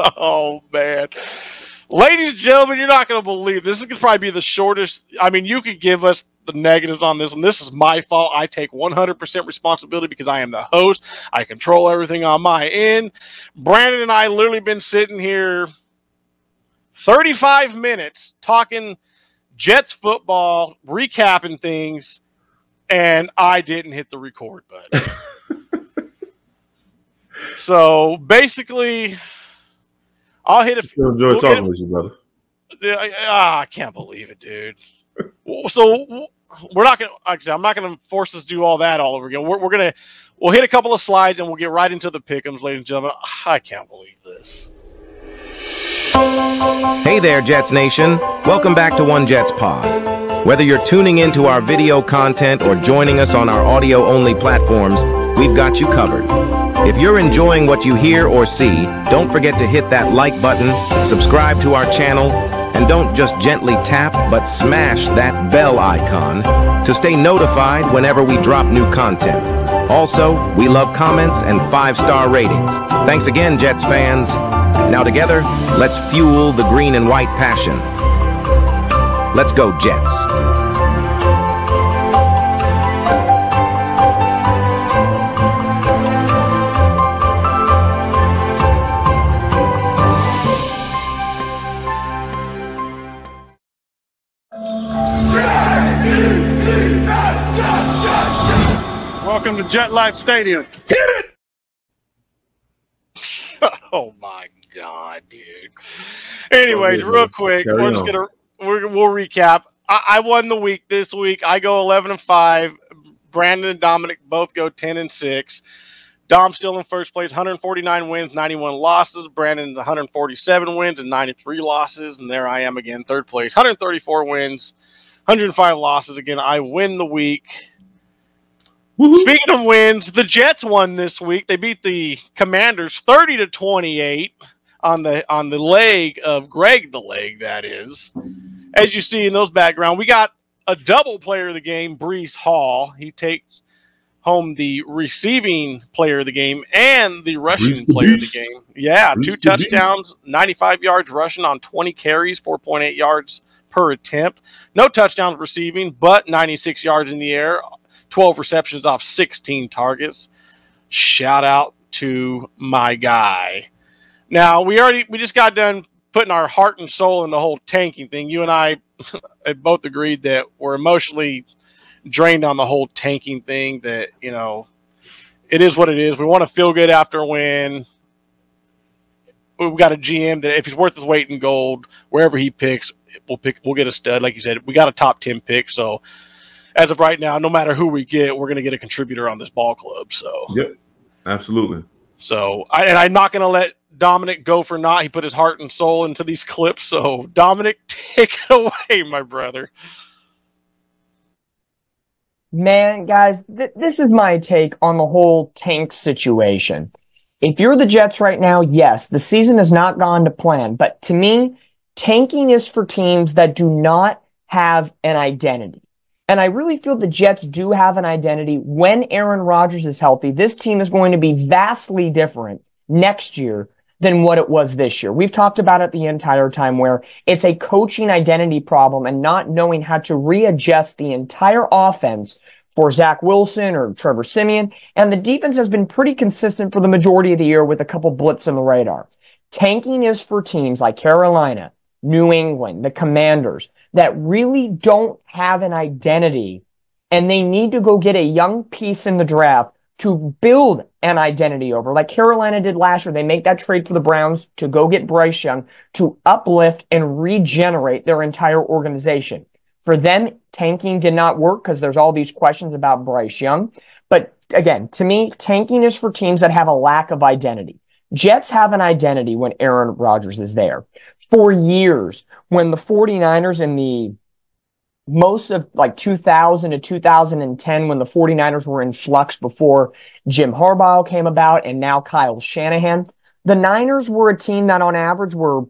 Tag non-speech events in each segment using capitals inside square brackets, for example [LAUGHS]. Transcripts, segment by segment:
[LAUGHS] oh man. Ladies and gentlemen, you're not going to believe this. This could probably be the shortest. I mean, you could give us the negatives on this one. This is my fault. I take 100% responsibility because I am the host. I control everything on my end. Brandon and I literally been sitting here 35 minutes talking Jets football, recapping things, and I didn't hit the record button. [LAUGHS] so basically, I'll hit a few. Enjoy we'll talking with you, brother. Ah, I can't believe it, dude. so we're not gonna. Like I said, I'm not gonna force us to do all that all over again. We're, we're gonna we'll hit a couple of slides and we'll get right into the pickums, ladies and gentlemen. I can't believe this. Hey there, Jets Nation. Welcome back to One Jets Pod. Whether you're tuning into our video content or joining us on our audio only platforms, we've got you covered. If you're enjoying what you hear or see, don't forget to hit that like button, subscribe to our channel, and don't just gently tap, but smash that bell icon to stay notified whenever we drop new content. Also, we love comments and five-star ratings. Thanks again, Jets fans. Now together, let's fuel the green and white passion. Let's go, Jets. Welcome to Jet Life Stadium. Hit it! [LAUGHS] oh my god, dude. Anyways, real quick, Carry we're just gonna we're, we'll recap. I, I won the week this week. I go eleven and five. Brandon and Dominick both go ten and six. Dom still in first place, 149 wins, 91 losses. Brandon's 147 wins and 93 losses. And there I am again, third place, 134 wins, 105 losses. Again, I win the week. Woo-hoo. Speaking of wins, the Jets won this week. They beat the Commanders 30 to 28 on the on the leg of Greg the leg that is. As you see in those background, we got a double player of the game, Breece Hall. He takes home the receiving player of the game and the rushing player of the game. Yeah, two touchdowns, 95 yards rushing on 20 carries, 4.8 yards per attempt. No touchdowns receiving, but 96 yards in the air, 12 receptions off 16 targets. Shout out to my guy. Now we already we just got done putting our heart and soul in the whole tanking thing. You and I [LAUGHS] both agreed that we're emotionally drained on the whole tanking thing. That you know, it is what it is. We want to feel good after a win. We've got a GM that if he's worth his weight in gold, wherever he picks, we'll pick. We'll get a stud. Like you said, we got a top ten pick, so as of right now, no matter who we get, we're going to get a contributor on this ball club. So, yep, absolutely. So, I, and I'm not going to let Dominick go for not. He put his heart and soul into these clips. So, Dominick, [LAUGHS] take it away, my brother. Man, guys, th- this is my take on the whole tank situation. If you're the Jets right now, yes, the season has not gone to plan. But to me, tanking is for teams that do not have an identity. And I really feel the Jets do have an identity. When Aaron Rodgers is healthy, this team is going to be vastly different next year than what it was this year. We've talked about it the entire time where it's a coaching identity problem and not knowing how to readjust the entire offense for Zach Wilson or Trevor Siemian. And the defense has been pretty consistent for the majority of the year with a couple blips on the radar. Tanking is for teams like Carolina, New England, the Commanders that really don't have an identity and they need to go get a young piece in the draft to build an identity over. Like Carolina did last year, they make that trade for the Browns to go get Bryce Young to uplift and regenerate their entire organization. For them, tanking did not work because there's all these questions about Bryce Young. But again, to me, tanking is for teams that have a lack of identity. Jets have an identity when Aaron Rodgers is there. For years, when the 49ers in the most of like 2000 to 2010, when the 49ers were in flux before Jim Harbaugh came about and now Kyle Shanahan, the Niners were a team that on average were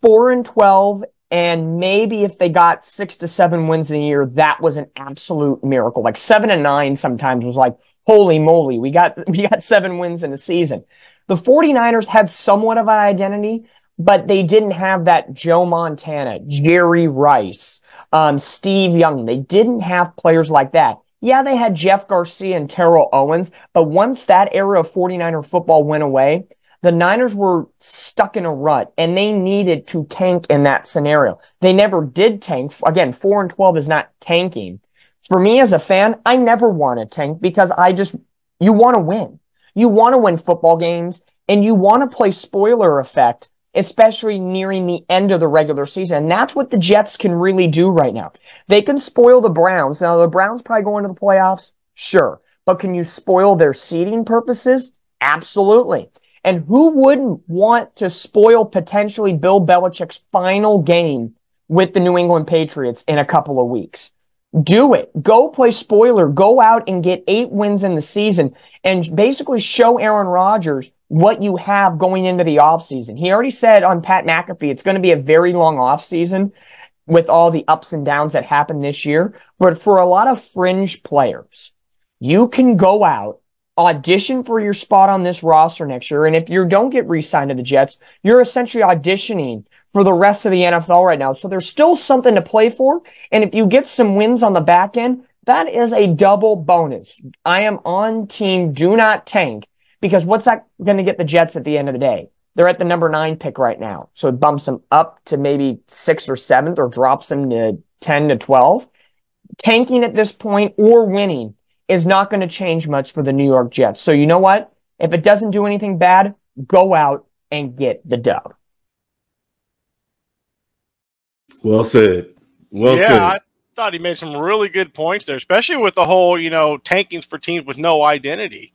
4 and 12 and maybe if they got six to seven wins in a year, that was an absolute miracle. Like seven and nine sometimes was like, holy moly, we got [LAUGHS] we got seven wins in a season. The 49ers had somewhat of an identity, but they didn't have that Joe Montana, Jerry Rice, um, Steve Young. They didn't have players like that. Yeah, they had Jeff Garcia and Terrell Owens, but once that era of 49er football went away, the Niners were stuck in a rut and they needed to tank in that scenario. They never did tank. Again, 4 and 12 is not tanking. For me as a fan, I never want to tank because I just, you want to win. You want to win football games and you want to play spoiler effect especially nearing the end of the regular season. And that's what the Jets can really do right now. They can spoil the Browns. Now, the Browns probably going to the playoffs. Sure. But can you spoil their seeding purposes? Absolutely. And who wouldn't want to spoil potentially Bill Belichick's final game with the New England Patriots in a couple of weeks? Do it. Go play spoiler. Go out and get eight wins in the season and basically show Aaron Rodgers what you have going into the offseason. He already said on Pat McAfee, it's going to be a very long offseason with all the ups and downs that happened this year. But for a lot of fringe players, you can go out, audition for your spot on this roster next year. And if you don't get re signed to the Jets, you're essentially auditioning for the rest of the NFL right now. So there's still something to play for. And if you get some wins on the back end, that is a double bonus. I am on team do not tank because what's that going to get the Jets at the end of the day? They're at the number nine pick right now. So it bumps them up to maybe sixth or seventh or drops them to 10 to 12. Tanking at this point or winning is not going to change much for the New York Jets. So you know what? If it doesn't do anything bad, go out and get the dub. Well said. Well said. yeah, said. I thought he made some really good points there, especially with the whole, you know, tankings for teams with no identity.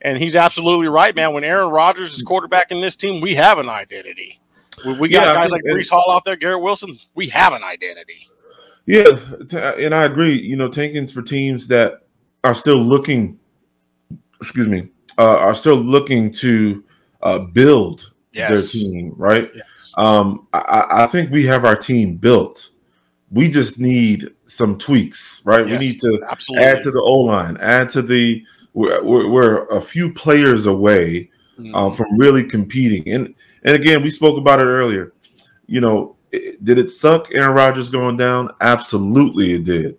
And he's absolutely right, man. When Aaron Rodgers is quarterback in this team, we have an identity. We, we got Yeah, I guys like Breece Hall out there, Garrett Wilson. We have an identity. Yeah, and I agree. You know, tankings for teams that are still looking, excuse me, uh, are still looking to uh, build their team, right? Yes. Um, I- I, think we have our team built. We just need some tweaks, right? We need to Absolutely. add to the O line, add to the. We're, we're, we're a few players away um, from really competing. And and again, we spoke about it earlier. You know, it- did it suck Aaron Rodgers going down? Absolutely, it did.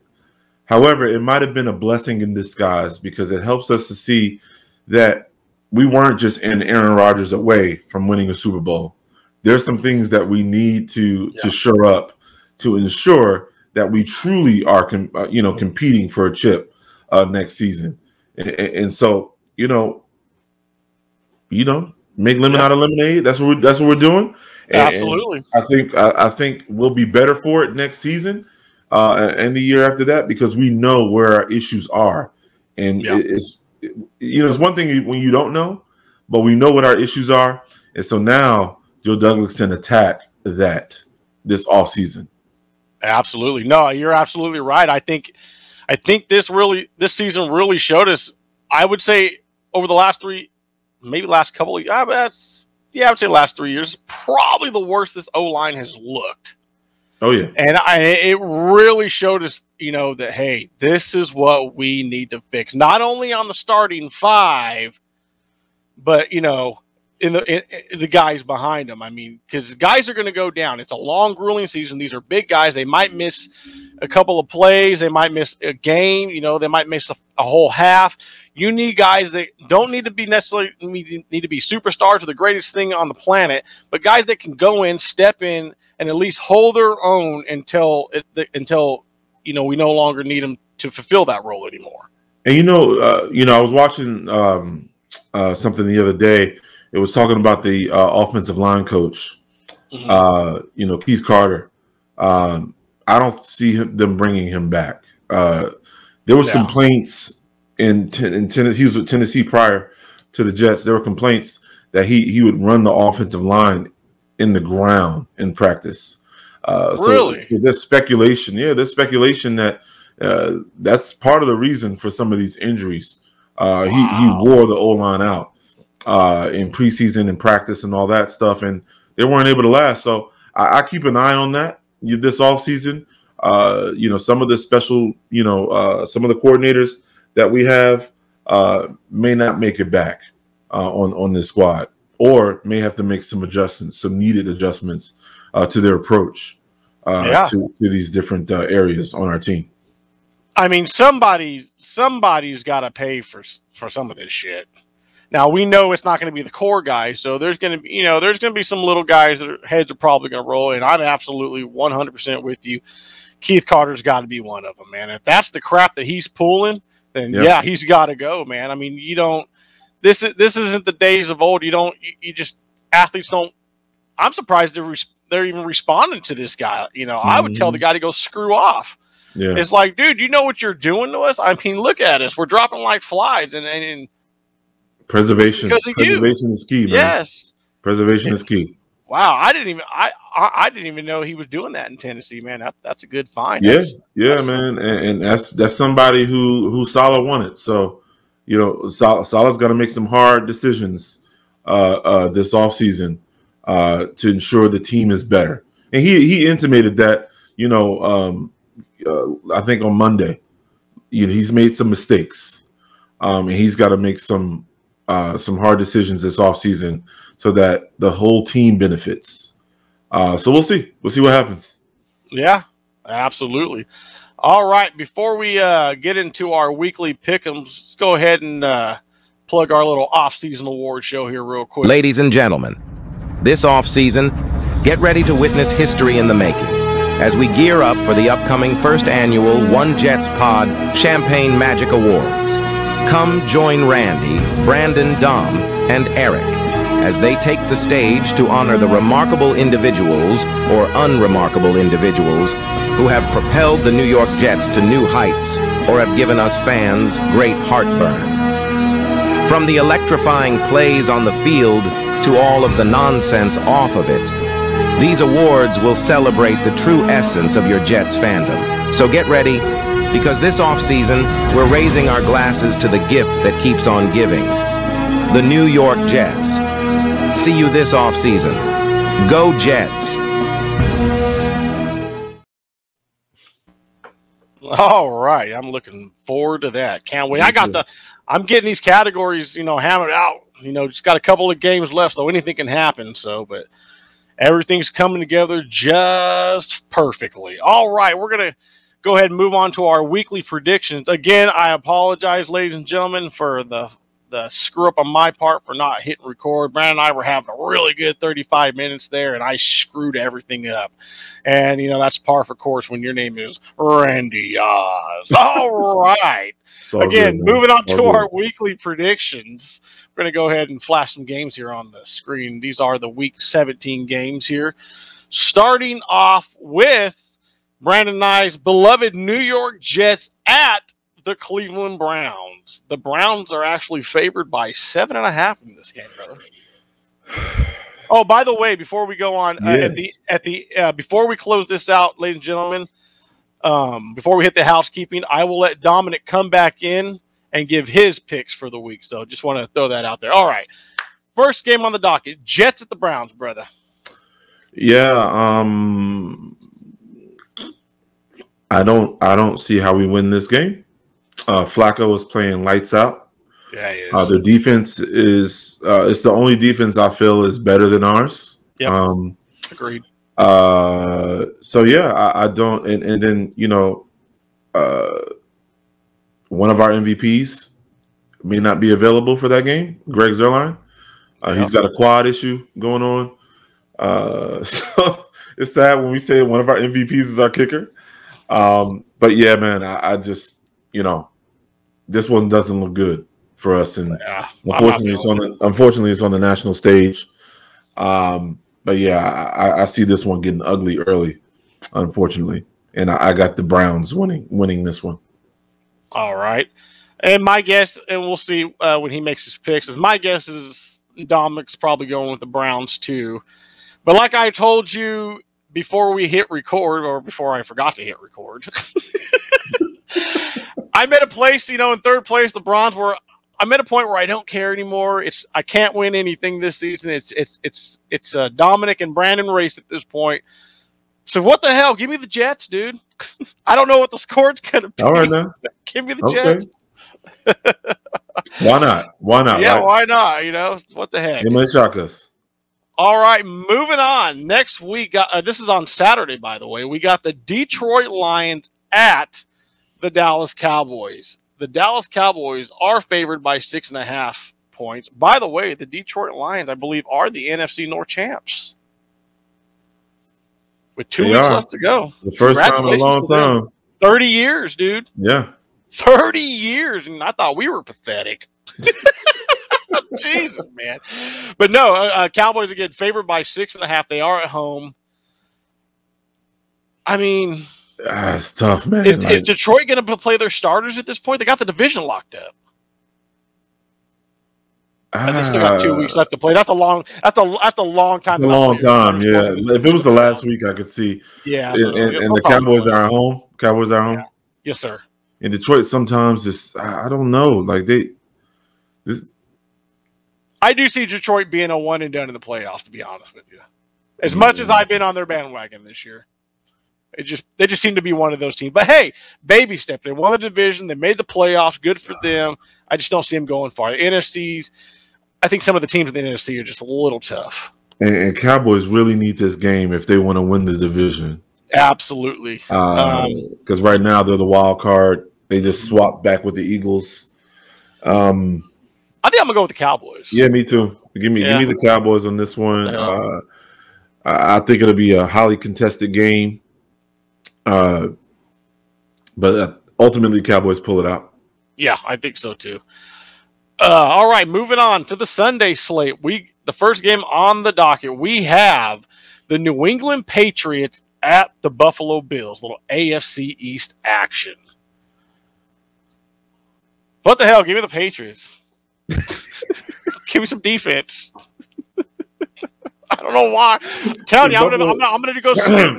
However, it might have been a blessing in disguise because it helps us to see that we weren't just in Aaron Rodgers away from winning a Super Bowl. There's some things that we need to to shore up to ensure that we truly are, com- uh, you know, competing for a chip uh, next season. And, and, so, you know, you know, make lemon Yeah. out of lemonade. That's what we're, that's what we're doing. And- and absolutely. I think I, I think we'll be better for it next season uh, and the year after that because we know where our issues are, and Yeah. it's you know it's one thing when you don't know, but we know what our issues are, and so now Joe Douglas can attack that this off season. Absolutely. No, you're absolutely right. I think I think this really this season really showed us I would say over the last 3 maybe last couple of yeah, that's yeah, I would say last 3 years probably the worst this O-line has looked. Oh yeah, And I it really showed us, you know, that hey, this is what we need to fix. Not only on the starting 5, but you know, in the in, in the guys behind them. I mean, because guys are going to go down. It's a long, grueling season. These are big guys. They might miss a couple of plays. They might miss a game. You know, they might miss a, a whole half. You need guys that don't need to be necessarily need, need to be superstars or the greatest thing on the planet, but guys that can go in, step in, and at least hold their own until until you know we no longer need them to fulfill that role anymore. and you know, uh, you know, I was watching um, uh, something the other day. It was talking about the uh, offensive line coach. Mhm. uh, you know, Keith Carter. Um, I don't see him, them bringing him back. Uh, there were No. complaints in, in Tennessee. He was with Tennessee prior to the Jets. There were complaints that he he would run the offensive line in the ground in practice. Uh, so, Really? so there's speculation. Yeah, there's speculation that uh, that's part of the reason for some of these injuries. Uh, he he wore the O line out uh, in preseason and practice and all that stuff, and they weren't able to last. So I, I keep an eye on that you- this off season. Uh, you know, some of the special, you know, uh, some of the coordinators that we have uh, may not make it back uh, on on this squad, or may have to make some adjustments, some needed adjustments uh, to their approach uh, yeah. to to these different uh, areas on our team. I mean, somebody somebody's got to pay for for some of this shit. Now we know it's not going to be the core guys, so there's going to be you know there's going to be some little guys that are, heads are probably going to roll, and I'm absolutely 100 percent with you. Keith Carter's got to be one of them, man. If that's the crap that he's pulling, then yep. yeah, he's got to go, man. I mean, you don't. This is this isn't the days of old. You don't. You, you just athletes don't. I'm surprised they're they're even responding to this guy. You know, mm-hmm. I would tell the mm-hmm. guy to go screw off. Yeah. It's like, dude, you know what you're doing to us? I mean, look at us. We're dropping like flies, and and, and preservation. Preservation you. is key, man. Yes, preservation is key. Wow, I didn't even I, I, I didn't even know he was doing that in Tennessee, man. That, that's a good find. Yeah, that's, yeah, that's, man, and, and, that's that's somebody who who Saleh wanted. So, you know, Saleh, Saleh's got to make some hard decisions uh, uh, this offseason uh, to ensure the team is better. And he he intimated that, you know, um, uh, I think on Monday, you know, he's made some mistakes, um, and he's got to make some uh, some hard decisions this offseason so that the whole team benefits. Uh, so we'll see. We'll see what happens. Yeah, absolutely. All right. Before we uh, get into our weekly pick'ems, let's go ahead and uh, plug our little off-season award show here real quick. Ladies and gentlemen, this off-season, get ready to witness history in the making as we gear up for the upcoming first annual One Jets Pod Champagne Magic Awards. Come join Randy, Brandon, Dom, and Eric as they take the stage to honor the remarkable individuals or unremarkable individuals who have propelled the New York Jets to new heights or have given us fans great heartburn. From the electrifying plays on the field to all of the nonsense off of it, these awards will celebrate the true essence of your Jets fandom. So get ready, because this off-season, we're raising our glasses to the gift that keeps on giving. The New York Jets see you this off-season. Go Jets! All right, I'm looking forward to that. Can't wait. I got the. I'm getting these categories, you know, hammered out. You know, just got a couple of games left, so anything can happen. So, but everything's coming together just perfectly. All right, we're gonna go ahead and move on to our weekly predictions. Again, I apologize, ladies and gentlemen, for the the screw up on my part for not hitting record. Brandon and I were having a really good 35 minutes there, and I screwed everything up. And, you know, that's par for course when your name is Randy Oz. [LAUGHS] All right. Again, good, moving on to our weekly predictions. We're going to go ahead and flash some games here on the screen. These are the week 17 games here. Starting off with Brandon and I's beloved New York Jets at the Cleveland Browns. The Browns are actually favored by seven and a half in this game, brother. Oh, by the way, before we go on, yes. uh, at the at the uh, before we close this out, ladies and gentlemen, um, before we hit the housekeeping, I will let Dominick come back in and give his picks for the week. So just want to throw that out there. All right, first game on the docket: Jets at the Browns, brother. Yeah, um, I don't I don't see how we win this game. Uh, Flacco is playing lights out. Yeah, he uh, the defense is uh, it's the only defense I feel is better than ours. Yeah, um, agreed. Uh, so yeah, I, I, don't, and and then you know, uh, one of our MVPs may not be available for that game. Greg Zuerlein, uh, he's got a quad issue going on. Uh, [LAUGHS] so it's sad when we say one of our MVPs is our kicker. Um, but yeah, man, I, I just you know, this one doesn't look good for us, and yeah, unfortunately, it's on the unfortunately it's on the national stage. Um, but yeah, I, I, see this one getting ugly early, unfortunately, and I, I got the Browns winning winning this one. All right, and my guess, and we'll see uh, when he makes his picks. Is my guess is Dominick's probably going with the Browns too. But like I told you before we hit record, or before I forgot to hit record, [LAUGHS] I'm at a place, you know, in third place, the Browns were. I'm at a point where I don't care anymore. It's I can't win anything this season. It's it's it's it's a Dominick and Brandon race at this point. So what the hell? Give me the Jets, dude. [LAUGHS] I don't know what the score's gonna be. All right now. [LAUGHS] Give me the okay. Jets. why not? Why not? Yeah, right? why not? You know what the heck? It might shock us. All right, moving on. Next week, uh, this is on Saturday, by the way. We got the Detroit Lions at the Dallas Cowboys. The Dallas Cowboys are favored by six and a half points. By the way, the Detroit Lions, I believe, are the NFC North champs. With two They weeks are. left to go. The first time in a long Congratulations to them. time. 30 years, dude. Yeah. 30 years. And I thought we were pathetic. [LAUGHS] [LAUGHS] Jesus, man. But no, uh, uh, Cowboys again favored by six and a half. They are at home. I mean, Ah, it's tough, man. is, is Detroit going to play their starters at this point? They got the division locked up. And they still got two ah, weeks left to play. That's a long. That's a that's a long time. A long time, yeah. If it was the last week, I could see. yeah. And, and, and the. Cowboys are at home. Cowboys are at home. Yeah. Yes, sir. In Detroit, sometimes it's I I don't know. Like they, this I do see Detroit being a one and done in the playoffs. To be honest with you, as much as I've been on their bandwagon this year, it just they just seem to be one of those teams. But hey, baby step. They won the division. They made the playoffs. Good for them. I just don't see them going far. The NFC's. I think some of the teams in the NFC are just a little tough. and, and Cowboys really need this game if they want to win the division. Absolutely. Um, Because right now they're the wild card. They just swapped back with the Eagles. Um, I think I'm gonna go with the Cowboys. yeah, me too. Give me Yeah. give me the Cowboys on this one. Uh, I, I think it'll be a highly contested game. Uh, but uh, ultimately, Cowboys pull it out. Yeah, I think so too. Uh, all right, moving on to the Sunday slate. We the first game on the docket. We have the New England Patriots at the Buffalo Bills. Little AFC East action. What the hell? Give me the Patriots. [LAUGHS] Give me some defense. [LAUGHS] I don't know why. I'm telling you, I'm gonna, I'm gonna, I'm gonna go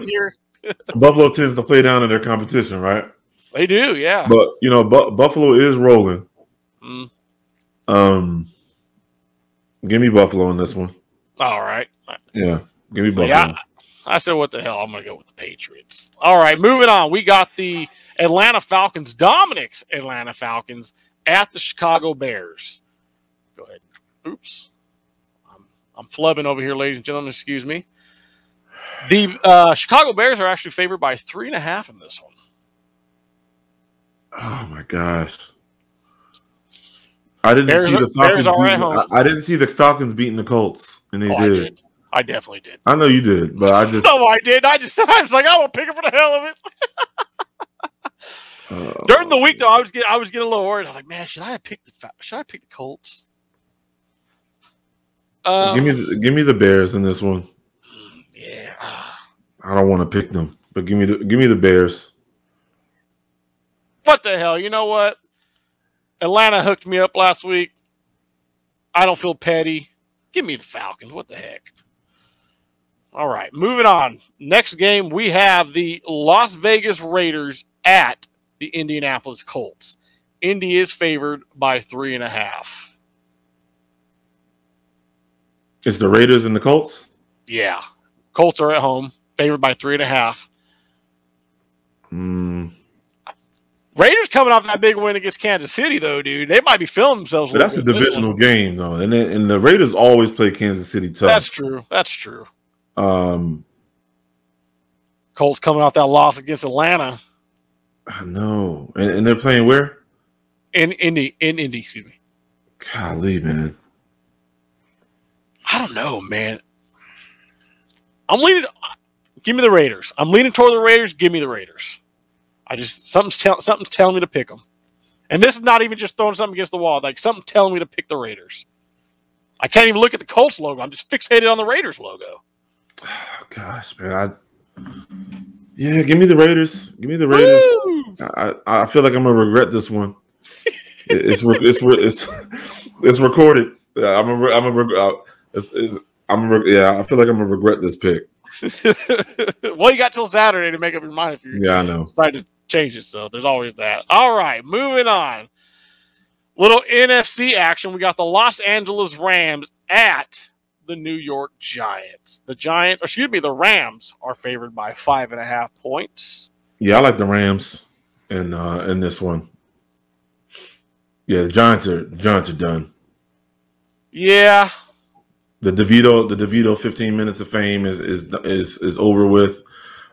here. [CLEARS THROAT] [LAUGHS] Buffalo tends to play down in their competition, right? They do, yeah. But you know, Bu- Buffalo is rolling. Mm, Um, give me Buffalo in this one. all right. Yeah, give me Buffalo. Yeah, I said, what the hell? I'm going to go with the Patriots. All right, moving on. We got the Atlanta Falcons, Dominick's Atlanta Falcons at the Chicago Bears. Go ahead. Oops. I'm, I'm flubbing over here, ladies and gentlemen. Excuse me. The uh, Chicago Bears are actually favored by three and a half in this one. Oh my gosh. I didn't Bears see the Falcons. Bears are at Beating, I. I didn't see the Falcons beating the Colts, and they Oh, I did. did. I definitely did. I know you did, but I just [LAUGHS] No, I did. I just [LAUGHS] I was like, I will pick it for the hell of it. uh, [LAUGHS] During the week, though, I was getting I was getting a little worried. I was like, man, should I pick the should I pick the Colts? Um, give me the, give me the Bears in this one. yeah. I don't want to pick them, but give me the give me the Bears. What the hell? You know what? Atlanta hooked me up last week. I don't feel petty. Give me the Falcons. What the heck? All right, moving on. Next game, we have the Las Vegas Raiders at the Indianapolis Colts. Indy is favored by three and a half. It's the Raiders and the Colts. Yeah. Colts are at home, favored by three and a half. Mm, Raiders coming off that big win against Kansas City, though, dude. They might be feeling themselves. but that's a little bit in this one. divisional game, though, and then, and the Raiders always play Kansas City tough. That's true. That's true. um, Colts coming off that loss against Atlanta I know, and, and they're playing where? in Indy. In Indy, excuse me. Golly, man. I don't know, man. I'm leaning. Give me the Raiders. I'm leaning toward the Raiders. Give me the Raiders. I just something's tell, something's telling me to pick them, and this is not even just throwing something against the wall. Like something telling me to pick the Raiders. I can't even look at the Colts logo. I'm just fixated on the Raiders logo. Oh, [SIGHS] gosh, man. I, yeah, give me the Raiders. Give me the Raiders. Woo! I, I feel like I'm gonna regret this one. It's it's it's it's recorded. I'm a re- I'm a it's, it's, I'm re- yeah. I feel like I'm gonna regret this pick. [LAUGHS] well, you got till Saturday to make up your mind if you Yeah, I know. decide to change it. So there's always that. All right, moving on. Little NFC action. We got the Los Angeles Rams at the New York Giants. The Giants, or excuse me, the Rams are favored by five and a half points. Yeah, I like the Rams in uh in this one. Yeah, the Giants are the Giants are done. Yeah. The DeVito, the DeVito 15 minutes of fame is is is is over with.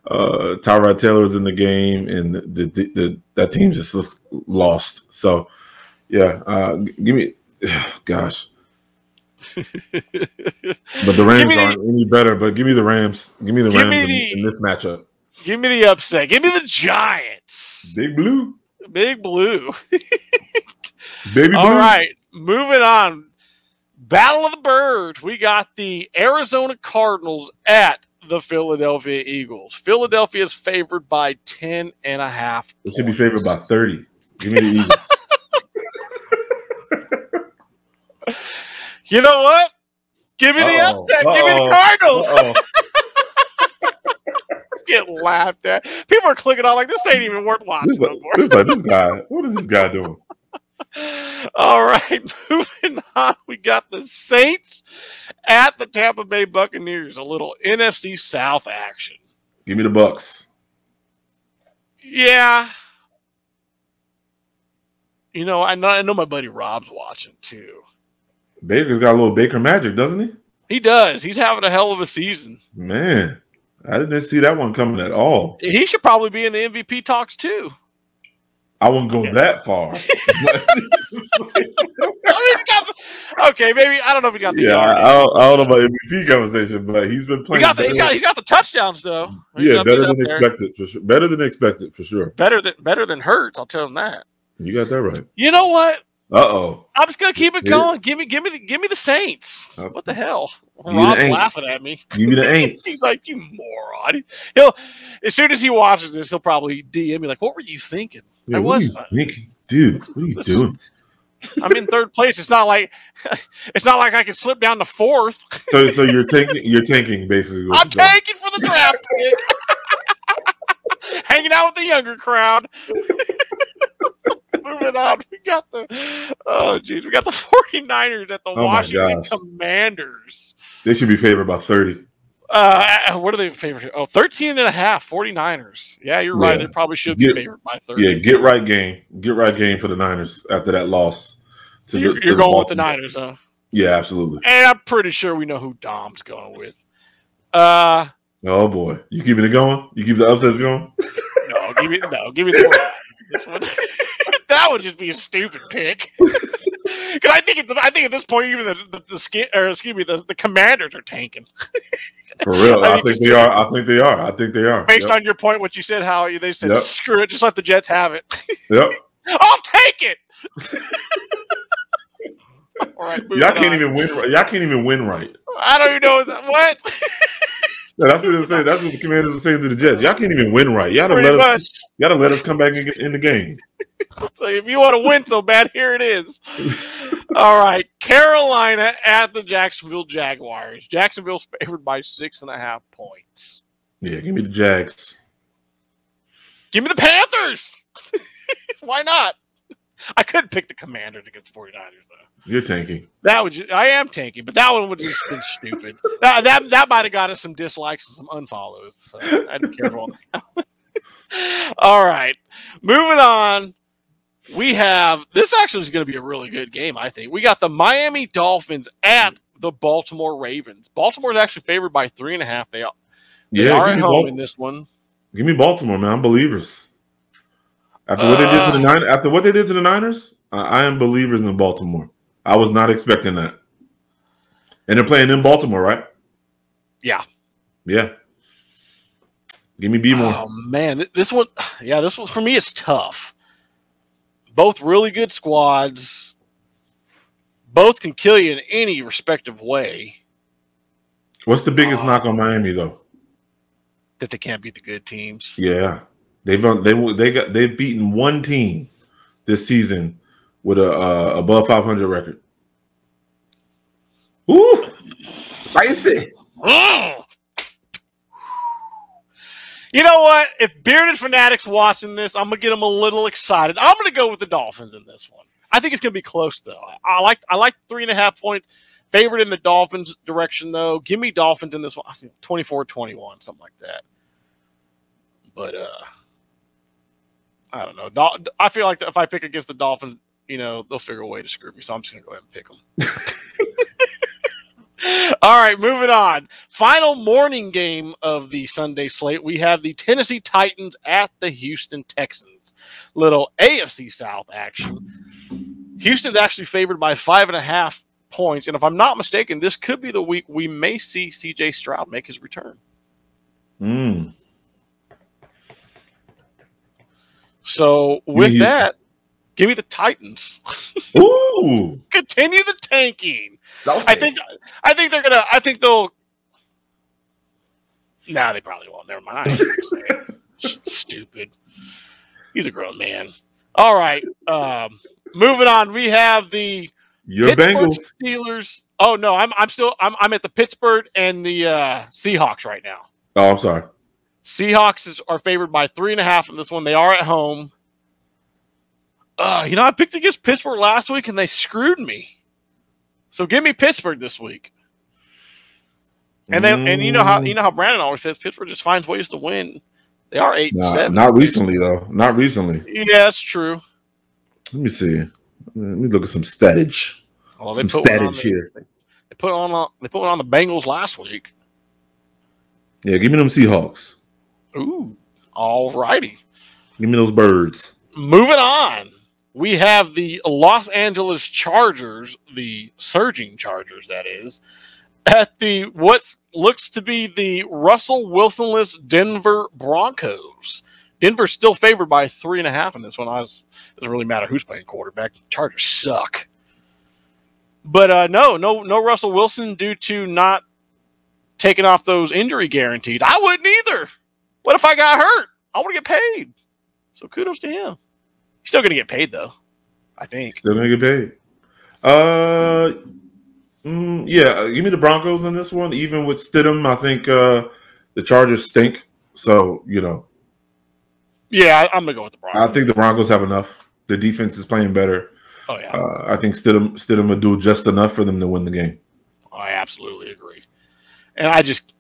Uh Tyrod Taylor's in the game, and the, the, the that team just lost. So, yeah, uh give me, [SIGHS] gosh. but the [LAUGHS] Rams the, aren't any better. But give me the Rams. Give me the Rams me the, in, in this matchup. Give me the upset. Give me the Giants. Big Blue. Big Blue. [LAUGHS] Baby All right, moving on. Battle of the Birds. We got the Arizona Cardinals at the Philadelphia Eagles. Philadelphia is favored by 10 and a half. It should be favored by 30. Give me the [LAUGHS] Eagles. you know what? Give me Uh-oh. the upset. Uh-oh. Give me the Cardinals. [LAUGHS] Get laughed at. People are clicking on like this ain't even worth watching. This, like, this, like, this guy, what is this guy doing? All right, [LAUGHS] moving on. We got the Saints at the Tampa Bay Buccaneers. A little NFC South action. Give me the Bucs. Yeah. You know, I know, I know my buddy Rob's watching too. Baker's got a little Baker magic, doesn't he? He does. He's having a hell of a season. Man, I didn't see that one coming at all. He should probably be in the MVP talks too. I wouldn't go that far. [LAUGHS] [LAUGHS] okay, maybe I don't know if he got the. Yeah, I don't, I, don't, know about MVP conversation, but he's been playing. He got the, he got, he got the touchdowns though. He's yeah, up, better than expected for sure. Better than expected for sure. Better than better than Hurts. I'll tell him that. You got that right. You know what? Uh oh. I'm just gonna keep it going. Give me, give me, the, give me the Saints. Uh, what the hell? Rob's laughing at me. Give me the [LAUGHS] Aints. He's like, you moron. He'll as soon as he watches this, he'll probably DM me like, "What were you thinking?" I what was are you thinking, dude? What are you doing? I'm in third place. It's not like [LAUGHS] it's not like I can slip down to fourth. So, so you're taking you're tanking basically. I'm tanking for the draft. [LAUGHS] Hanging out with the younger crowd. Moving on, we got the oh geez, we got the [LAUGHS] 49ers at the oh Washington Commanders. They should be favored by 30. Uh, what are they favored? Oh, 13 and a half, 49ers. Yeah, you're right. Yeah. They probably should get, be favored by 30. Yeah, get right game. Get right game for the Niners after that loss. To you're, the, you're going with the Niners, huh? Yeah, absolutely. And I'm pretty sure we know who Dom's going with. Uh Oh boy. You keeping it going? You keep the upsets going? no, give me no, give me the [LAUGHS] this one. That would just be a stupid pick. [LAUGHS] Because I think I think at this point even the the, the or excuse me the, the commanders are tanking. [LAUGHS] For real, [LAUGHS] I, I think they are. I think they are. I think they are. Based yep. on your point, what you said, how they said, yep. screw it, just let the Jets have it. Yep. I'll take it. All right, y'all can't on. even win. Y'all can't even win right. I don't even know what. Yeah, that's what they saying. That's what the commanders are saying to the Jets. Y'all can't even win right. Y'all gotta let much. us. Y'all gotta let us come back and get in the game. [LAUGHS] So if you want to win so bad, here it is. All right, Carolina at the Jacksonville Jaguars. Jacksonville's favored by six and a half points. Yeah, give me the Jags. Give me the Panthers. [LAUGHS] Why not? I couldn't pick the Commanders against 49ers though. You're tanking. That would I am tanking, but that one would have been stupid. That that, that might have got us some dislikes and some unfollows. So I'd be careful. All right, moving on. We have this actually is going to be a really good game. I think we got the Miami Dolphins at the Baltimore Ravens. Baltimore is actually favored by three and a half. They, they yeah, are at home Bal- in this one. Give me Baltimore, man. I'm believers. After what uh, they did to the uh, Niners, after what they did to the Niners, I, I am believers in Baltimore. I was not expecting that. And they're playing in Baltimore, right? Yeah. Yeah. Give me B more. Oh man, this one, yeah, this one for me is tough. Both really good squads. Both can kill you in any respective way. What's the biggest knock on Miami though? That they can't beat the good teams. Yeah, they've they they got they've beaten one team this season with a uh, above 500 record. Ooh, spicy. Mm. You know what? If bearded fanatics watching this, I'm gonna get them a little excited. I'm gonna go with the Dolphins in this one. I think it's gonna be close though. I like I like three and a half point Favorite in the Dolphins direction though. Give me Dolphins in this one. I think 24-21, something like that. But uh I don't know. I feel like if I pick against the Dolphins, you know, they'll figure a way to screw me. So I'm just gonna go ahead and pick them. [LAUGHS] All right, moving on. Final morning game of the Sunday slate. We have the Tennessee Titans at the Houston Texans. Little AFC South action. Houston's actually favored by five and a half points. And if I'm not mistaken, this could be the week we may see CJ Stroud make his return. Mm. So with that, give me the Titans. [LAUGHS] Ooh. Continue the tanking. I think I think they're gonna I think they'll Nah, they probably won't. Never mind. [LAUGHS] Stupid. He's a grown man. All right. Um, moving on. We have the your Pittsburgh Bengals. Steelers. Oh no, I'm I'm still I'm I'm at the Pittsburgh and the uh, Seahawks right now. Oh, I'm sorry. Seahawks is, are favored by three and a half in this one. They are at home. Uh, you know, I picked against Pittsburgh last week and they screwed me. So give me Pittsburgh this week. And then, and you know how you know how Brandon always says Pittsburgh just finds ways to win. They are eight Nah, seven. not recently though. Not recently. Yeah, that's true. Let me see. Let me look at some statage. Well, Some statage the- here. They put on they put one on the Bengals last week. Yeah, give me them Seahawks. Ooh, all righty. Give me those birds. Moving on, we have the Los Angeles Chargers, the surging Chargers, that is, at the what looks to be the Russell Wilsonless Denver Broncos. Denver's still favored by three and a half in this one. I was, it doesn't really matter who's playing quarterback. Chargers suck. But uh, no, no, no Russell Wilson due to not taking off those injury guaranteed. I wouldn't either. What if I got hurt? I want to get paid. So kudos to him. He's still going to get paid though. I think. Still gonna get paid. Uh, mm, yeah. Give me the Broncos in this one. Even with Stidham, I think uh, the Chargers stink. So you know, Yeah, I- I'm gonna go with the Broncos. I think the Broncos have enough. The defense is playing better. oh yeah, Uh, I think Stidham Stidham will do just enough for them to win the game. I absolutely agree. And I just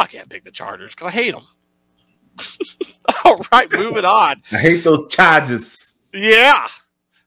I can't pick the Chargers because I hate them. [LAUGHS] All right, moving on. I hate those Chargers. Yeah.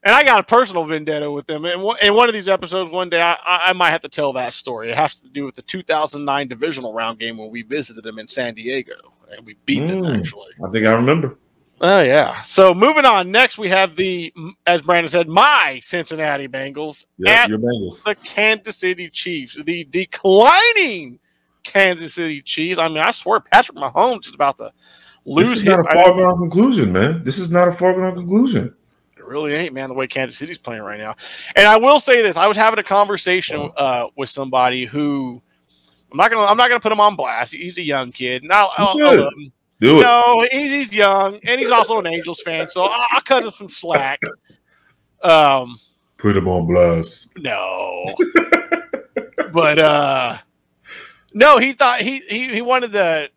And I got a personal vendetta with them. And in one of these episodes, one day, I, I might have to tell that story. It has to do with the 2009 divisional round game when we visited them in San Diego and we beat them, Mm. actually. I think I remember. Oh yeah. So moving on. Next, we have the, as Brandon said, my Cincinnati Bengals Yeah, at your Bengals. the Kansas City Chiefs, the declining Kansas City Chiefs. I mean, I swear Patrick Mahomes is about to This lose is not a him. Foregone conclusion, man. This is not a foregone conclusion. It really ain't, man, the way Kansas City's playing right now. And I will say this: I was having a conversation uh, with somebody who I'm not gonna I'm not gonna put him on blast. He's a young kid. Now, You should. Do it. no, he's, he's young and he's also an Angels fan, so I'll, I'll cut him some slack. Um, Put him on blast. no, [LAUGHS] but uh, no, he thought he he, he wanted the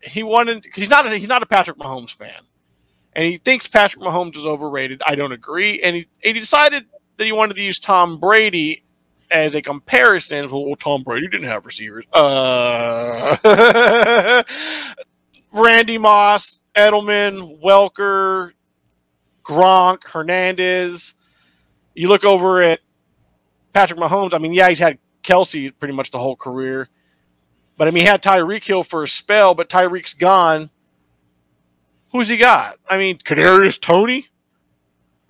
he wanted he's not a, he's not a Patrick Mahomes fan, and he thinks Patrick Mahomes is overrated. I don't agree, and he he decided that he wanted to use Tom Brady as a comparison. Well, Tom Brady didn't have receivers. Uh, [LAUGHS] Randy Moss, Edelman, Welker, Gronk, Hernandez. You look over at Patrick Mahomes. I mean, yeah, he's had Kelsey pretty much the whole career. But I mean, he had Tyreek Hill for a spell, but Tyreek's gone. Who's he got? I mean, Kadarius Toney,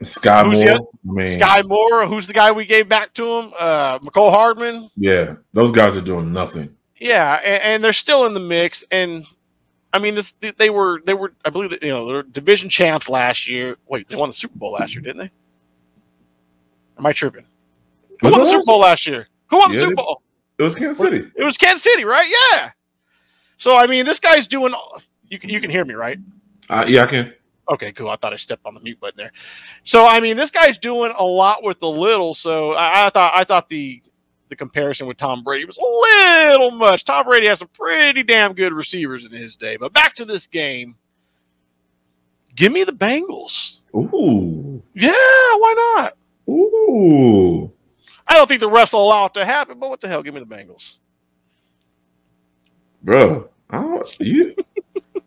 Skyy Who's Moore. mean, Skyy Moore. Who's the guy we gave back to him? Uh, Mecole Hardman. yeah, those guys are doing nothing. Yeah, and, and they're still in the mix. And I mean, this they were they were I believe that, you know they're division champs last year. Wait, they won the Super Bowl last year, didn't they? Am I tripping? Who Was won the Super Bowl last year? Who won the Yeah, Super Bowl? It was Kansas City. It was Kansas City, right? Yeah. So I mean, this guy's doing. You can you can hear me, right? Uh, yeah, I can. Okay, cool. I thought I stepped on the mute button there. So I mean, this guy's doing a lot with the little. So I, I thought I thought the the comparison with Tom Brady was a little much. Tom Brady has some pretty damn good receivers in his day. But back to this game. Give me the Bengals. Ooh, Yeah, why not? ooh. I don't think the refs will allow it to happen, but what the hell? Give me the Bengals. Bro, I don't, you.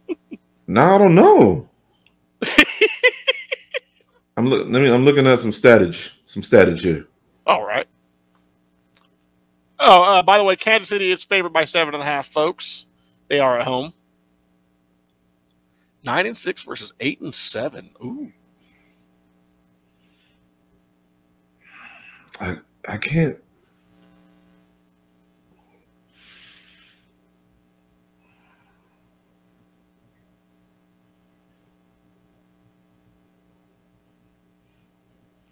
[LAUGHS] now I don't know. [LAUGHS] I'm look. Let me. I'm looking at some statage. Some statage here. All right. Oh, uh, by the way, Kansas City is favored by seven and a half, folks. They are at home. Nine and six versus eight and seven. Ooh. I I can't.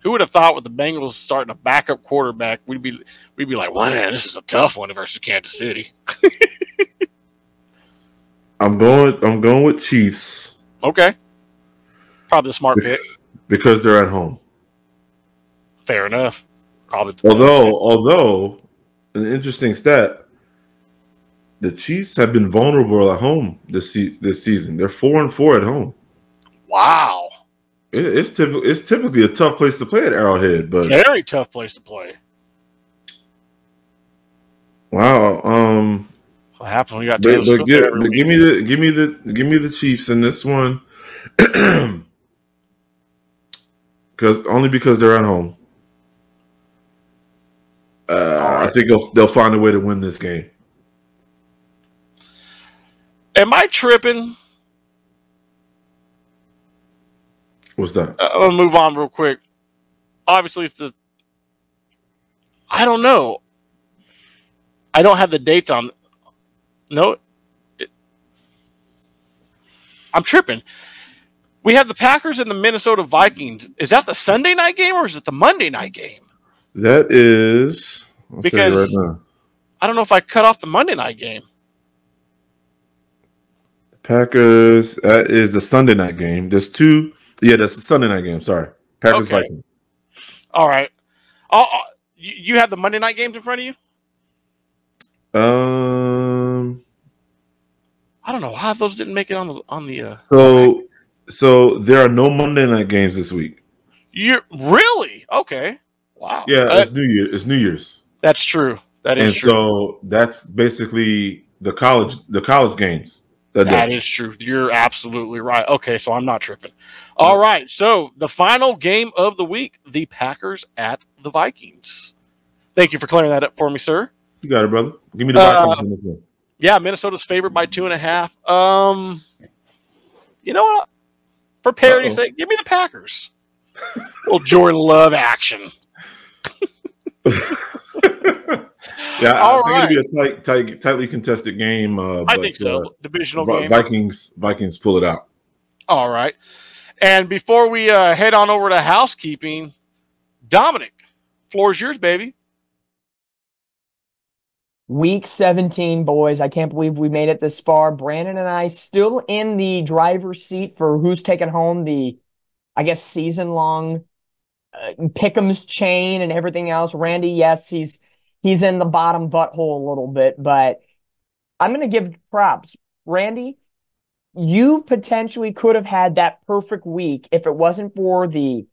Who would have thought with the Bengals starting a backup quarterback, we'd be we'd be like, man, this is a tough one versus Kansas City. [LAUGHS] I'm going. I'm going with Chiefs. Okay, probably a smart pick because they're at home. Fair enough. Probably. Although, although, an interesting stat: the Chiefs have been vulnerable at home this se- this season. They're four and four at home. Wow it, it's typically it's typically a tough place to play at Arrowhead, but very tough place to play. Wow. Um what happened you got but, but, give, but give me the give me the give me the Chiefs in this one. [CLEARS THROAT] Because only because they're at home. Uh, right. I think they'll they'll find a way to win this game. Am I tripping? What's that? Uh, I'll move on real quick. Obviously, it's the. I don't know. I don't have the dates on. No. It, I'm tripping. We have the Packers and the Minnesota Vikings. Is that the Sunday night game or is it the Monday night game? That is. I'll because right I don't know if I cut off the Monday night game. Packers. That is the Sunday night game. There's two. Yeah, that's the Sunday night game. Sorry, Packers okay. Vikings. All right. I'll, I'll, you have the Monday night games in front of you. Um, I don't know how those didn't make it on the on the. Uh, so, so there are no Monday night games this week. You really okay? Wow. Yeah, uh, it's New Year. It's New Year's. That's true. That is and true. so that's basically the college the college games. That, that is true. You're absolutely right. Okay, so I'm not tripping. All right, so the final game of the week: the Packers at the Vikings. Thank you for clearing that up for me, sir. You got it, brother. Give me the Vikings. Uh, yeah, Minnesota's favored by two and a half. Um, you know what? For parity's sake, give me the Packers. well, Jordan Love action. [LAUGHS] Yeah, All I think it'll be a tight, tight, tightly contested game. Uh, I but, think so. Uh, Divisional v- game. Vikings, Vikings pull it out. All right. And before we uh, head on over to housekeeping, Dominick, floor is yours, baby. Week 17, boys. I can't believe we made it this far. Brandon and I still in the driver's seat for who's taking home the, I guess, season long uh, Pick'ems chain and everything else. Randy, yes, he's he's in the bottom butthole a little bit, but I'm going to give props. Randy, you potentially could have had that perfect week if it wasn't for the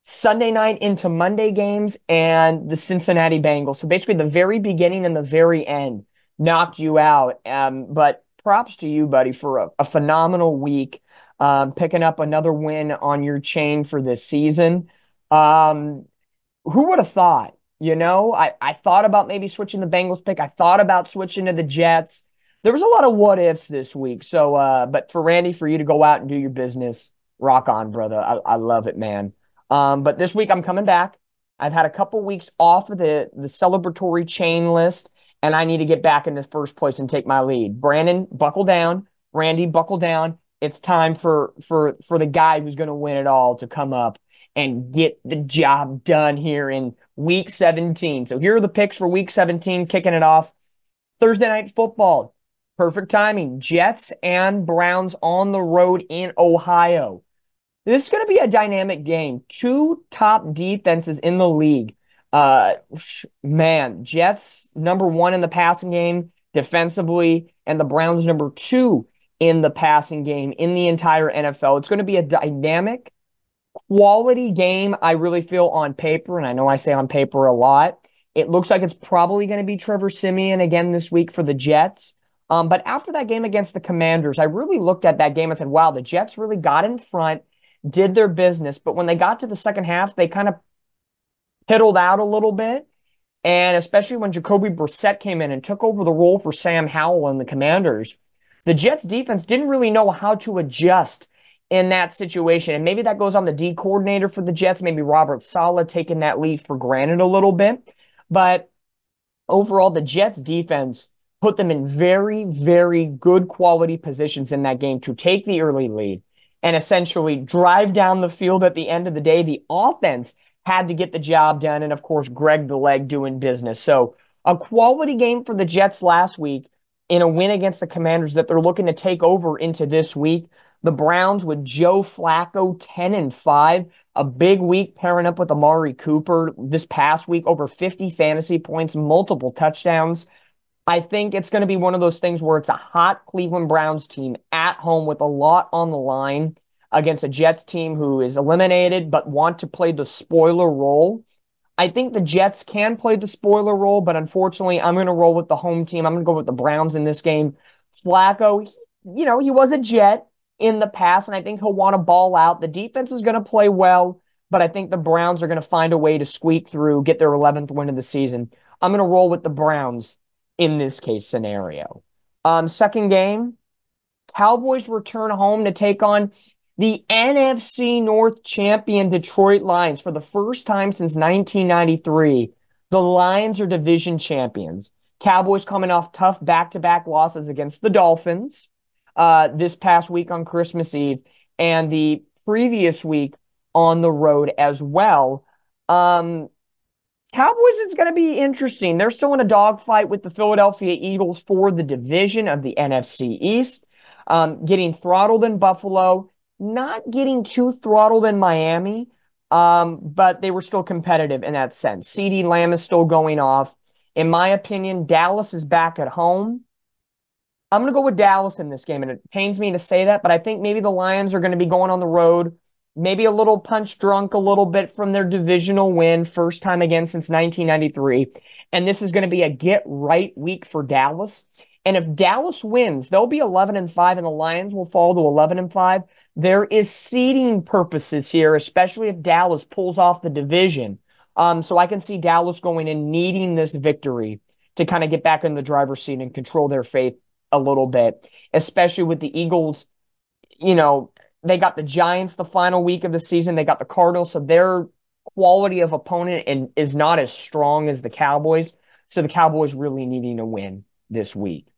Sunday night into Monday games and the Cincinnati Bengals. So basically, the very beginning and the very end knocked you out. Um, but props to you, buddy, for a, a phenomenal week, um, picking up another win on your chain for this season. Um, who would have thought? You know, I, I thought about maybe switching the Bengals pick. I thought about switching to the Jets. There was a lot of what ifs this week. So, uh, but for Randy, for you to go out and do your business, rock on, brother. I, I love it, man. Um, but this week I'm coming back. I've had a couple weeks off of the the celebratory chain list, and I need to get back in the first place and take my lead. Brandon, buckle down. Randy, buckle down. It's time for for for the guy who's going to win it all to come up and get the job done here in week 17. So here are the picks for week 17, kicking it off. Thursday night football. Perfect timing. Jets and Browns on the road in Ohio. This is going to be a dynamic game. Two top defenses in the league. Uh, man, Jets number one in the passing game defensively, and the Browns number two in the passing game in the entire NFL. It's going to be a dynamic quality game, I really feel on paper, and I know I say on paper a lot. It looks like it's probably going to be Trevor Siemian again this week for the Jets. Um, but after that game against the Commanders, I really looked at that game and said, wow, the Jets really got in front. did their business. But when they got to the second half, they kind of piddled out a little bit. And especially when Jacoby Brissett came in and took over the role for Sam Howell and the Commanders, the Jets defense didn't really know how to adjust in that situation. And maybe that goes on the D coordinator for the Jets, maybe Robert Saleh taking that lead for granted a little bit. But overall, the Jets defense put them in very, very good quality positions in that game to take the early lead and essentially drive down the field at the end of the day. The offense had to get the job done. And of course, Greg the Leg doing business. So a quality game for the Jets last week in a win against the Commanders that they're looking to take over into this week. The Browns with Joe Flacco 10 and 5, a big week pairing up with Amari Cooper this past week, over 50 fantasy points, multiple touchdowns. I think it's going to be one of those things where it's a hot Cleveland Browns team at home with a lot on the line against a Jets team who is eliminated but want to play the spoiler role. I think the Jets can play the spoiler role, but unfortunately, I'm going to roll with the home team. I'm going to go with the Browns in this game. Flacco, you know, he was a Jet in the past, and I think he'll want to ball out. The defense is going to play well, but I think the Browns are going to find a way to squeak through, get their 11th win of the season. I'm going to roll with the Browns in this case scenario. Um, second game, Cowboys return home to take on the NFC North champion Detroit Lions for the first time since 1993. The Lions are division champions. Cowboys coming off tough back to back losses against the Dolphins uh, this past week on Christmas Eve and the previous week on the road as well. Um, Cowboys, it's going to be interesting. They're still in a dogfight with the Philadelphia Eagles for the division of the NFC East, um, getting throttled in Buffalo, not getting too throttled in Miami, um, but they were still competitive in that sense. CeeDee Lamb is still going off. In my opinion, Dallas is back at home. I'm going to go with Dallas in this game, and it pains me to say that, but I think maybe the Lions are going to be going on the road maybe a little punch drunk a little bit from their divisional win, first time again since 1993. And this is going to be a get right week for Dallas. And if Dallas wins, they'll be 11 and 5 and the Lions will fall to 11 and 5. There is seeding purposes here, especially if Dallas pulls off the division. Um, so I can see Dallas going and needing this victory to kind of get back in the driver's seat and control their fate a little bit, especially with the Eagles, you know, they got the Giants the final week of the season. They got the Cardinals, so their quality of opponent and is not as strong as the Cowboys. So the Cowboys really needing to win this week.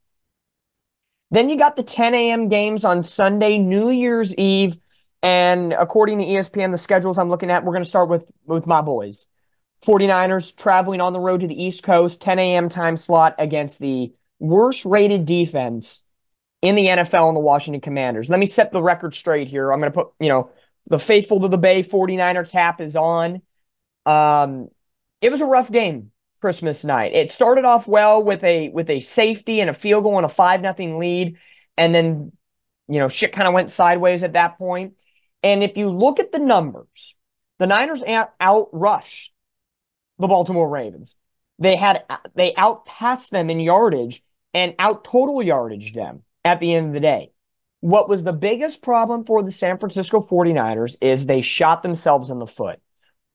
Then you got the 10 a.m. games on Sunday, New Year's Eve. And according to ESPN, the schedules I'm looking at, we're going to start with, with my boys. 49ers traveling on the road to the East Coast, 10 a.m. time slot against the worst rated defense in the NFL and the Washington Commanders. Let me set the record straight here. I'm going to put, you know, the faithful to the Bay 49er cap is on. Um, it was a rough game Christmas night. It started off well with a with a safety and a field goal and a five nothing lead, and then you know shit kind of went sideways at that point. And if you look at the numbers, the Niners out rushed the Baltimore Ravens. They had they outpassed them in yardage and out total yardage them at the end of the day. What was the biggest problem for the San Francisco 49ers is they shot themselves in the foot.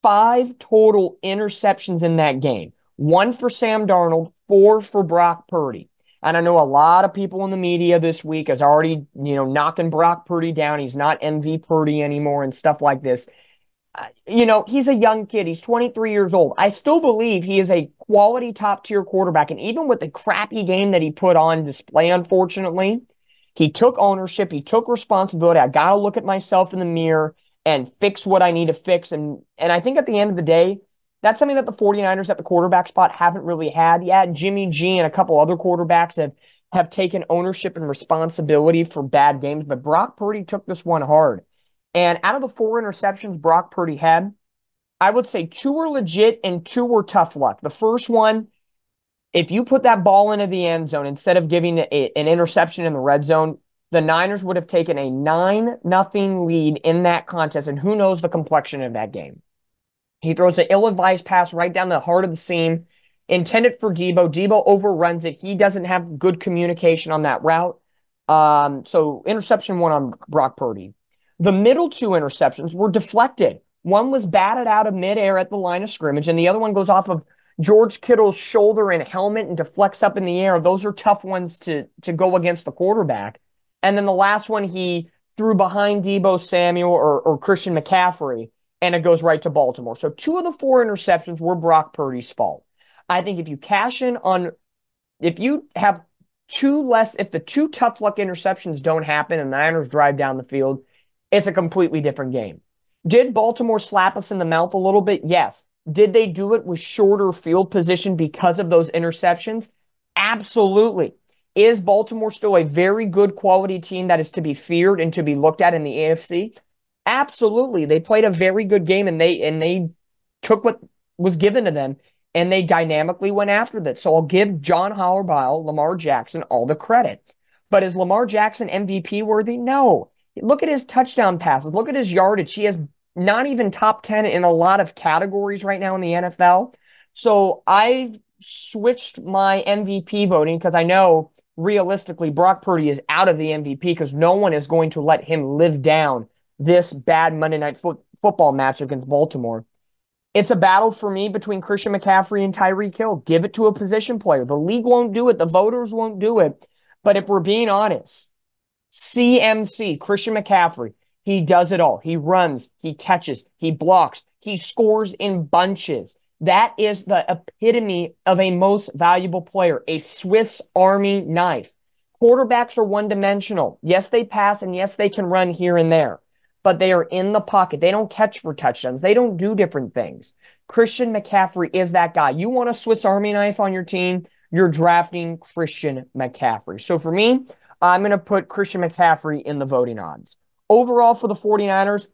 Five total interceptions in that game. One for Sam Darnold, four for Brock Purdy. And I know a lot of people in the media this week is already, you know, knocking Brock Purdy down. He's not MV Purdy anymore and stuff like this. Uh, you know, he's a young kid. He's 23 years old. I still believe he is a quality top tier quarterback. And even with the crappy game that he put on display, unfortunately, he took ownership. He took responsibility. I got to look at myself in the mirror and fix what I need to fix. And, and I think at the end of the day, that's something that the 49ers at the quarterback spot haven't really had. Yeah, Jimmy G and a couple other quarterbacks have, have taken ownership and responsibility for bad games, but Brock Purdy took this one hard. And out of the four interceptions Brock Purdy had, I would say two were legit and two were tough luck. The first one, if you put that ball into the end zone instead of giving a, an interception in the red zone, the Niners would have taken a 9 nothing lead in that contest. And who knows the complexion of that game. He throws an ill advised pass right down the heart of the seam, intended for Deebo. Deebo overruns it. He doesn't have good communication on that route. Um, so interception one on Brock Purdy. The middle two interceptions were deflected. One was batted out of midair at the line of scrimmage, and the other one goes off of George Kittle's shoulder and helmet and deflects up in the air. Those are tough ones to, to go against the quarterback. And then the last one he threw behind Deebo Samuel or, or Christian McCaffrey, and it goes right to Baltimore. So two of the four interceptions were Brock Purdy's fault. I think if you cash in on, if you have two less, if the two tough luck interceptions don't happen and the Niners drive down the field, it's a completely different game. Did Baltimore slap us in the mouth a little bit? Yes. Did they do it with shorter field position because of those interceptions? Absolutely. Is Baltimore still a very good quality team that is to be feared and to be looked at in the AFC? Absolutely. They played a very good game and they and they took what was given to them and they dynamically went after that. So I'll give John Harbaugh, Lamar Jackson all the credit. But is Lamar Jackson MVP worthy? No. Look at his touchdown passes. Look at his yardage. He has not even top 10 in a lot of categories right now in the NFL. So I switched my MVP voting because I know realistically Brock Purdy is out of the MVP because no one is going to let him live down this bad Monday night fo- football match against Baltimore. It's a battle for me between Christian McCaffrey and Tyreek Hill. Give it to a position player. The league won't do it. The voters won't do it. But if we're being honest, CMC, Christian McCaffrey, he does it all. He runs, he catches, he blocks, he scores in bunches. That is the epitome of a most valuable player, a Swiss Army knife. Quarterbacks are one dimensional. Yes, they pass and yes, they can run here and there, but they are in the pocket. They don't catch for touchdowns. They don't do different things. Christian McCaffrey is that guy. You want a Swiss Army knife on your team? You're drafting Christian McCaffrey. So for me, I'm going to put Christian McCaffrey in the voting odds. Overall, for the 49ers,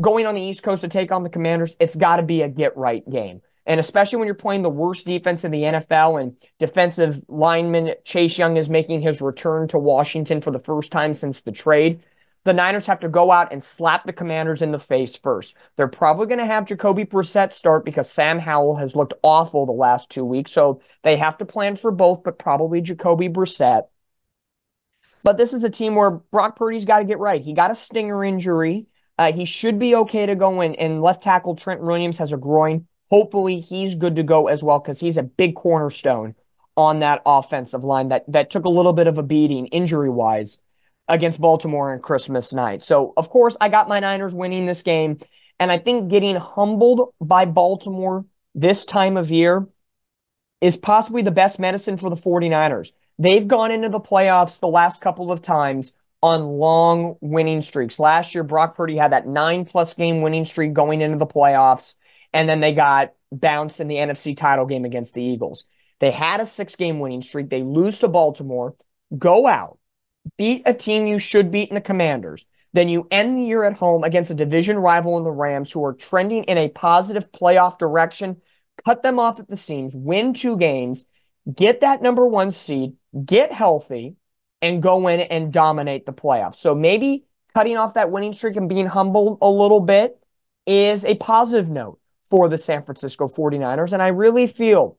going on the East Coast to take on the Commanders, it's got to be a get right game. And especially when you're playing the worst defense in the NFL and defensive lineman Chase Young is making his return to Washington for the first time since the trade, the Niners have to go out and slap the Commanders in the face first. They're probably going to have Jacoby Brissett start because Sam Howell has looked awful the last two weeks. So they have to plan for both, but probably Jacoby Brissett. But this is a team where Brock Purdy's got to get right. He got a stinger injury. Uh, he should be okay to go in. And left tackle Trent Williams has a groin. Hopefully, he's good to go as well because he's a big cornerstone on that offensive line that that took a little bit of a beating injury wise against Baltimore on Christmas night. So, of course, I got my Niners winning this game. And I think getting humbled by Baltimore this time of year is possibly the best medicine for the 49ers. They've gone into the playoffs the last couple of times on long winning streaks. Last year, Brock Purdy had that nine plus game winning streak going into the playoffs, and then they got bounced in the NFC title game against the Eagles. They had a six game winning streak. They lose to Baltimore, go out, beat a team you should beat in the Commanders. Then you end the year at home against a division rival in the Rams who are trending in a positive playoff direction, cut them off at the seams, win two games, get that number one seed, get healthy, and go in and dominate the playoffs. So maybe cutting off that winning streak and being humbled a little bit is a positive note for the San Francisco 49ers. And I really feel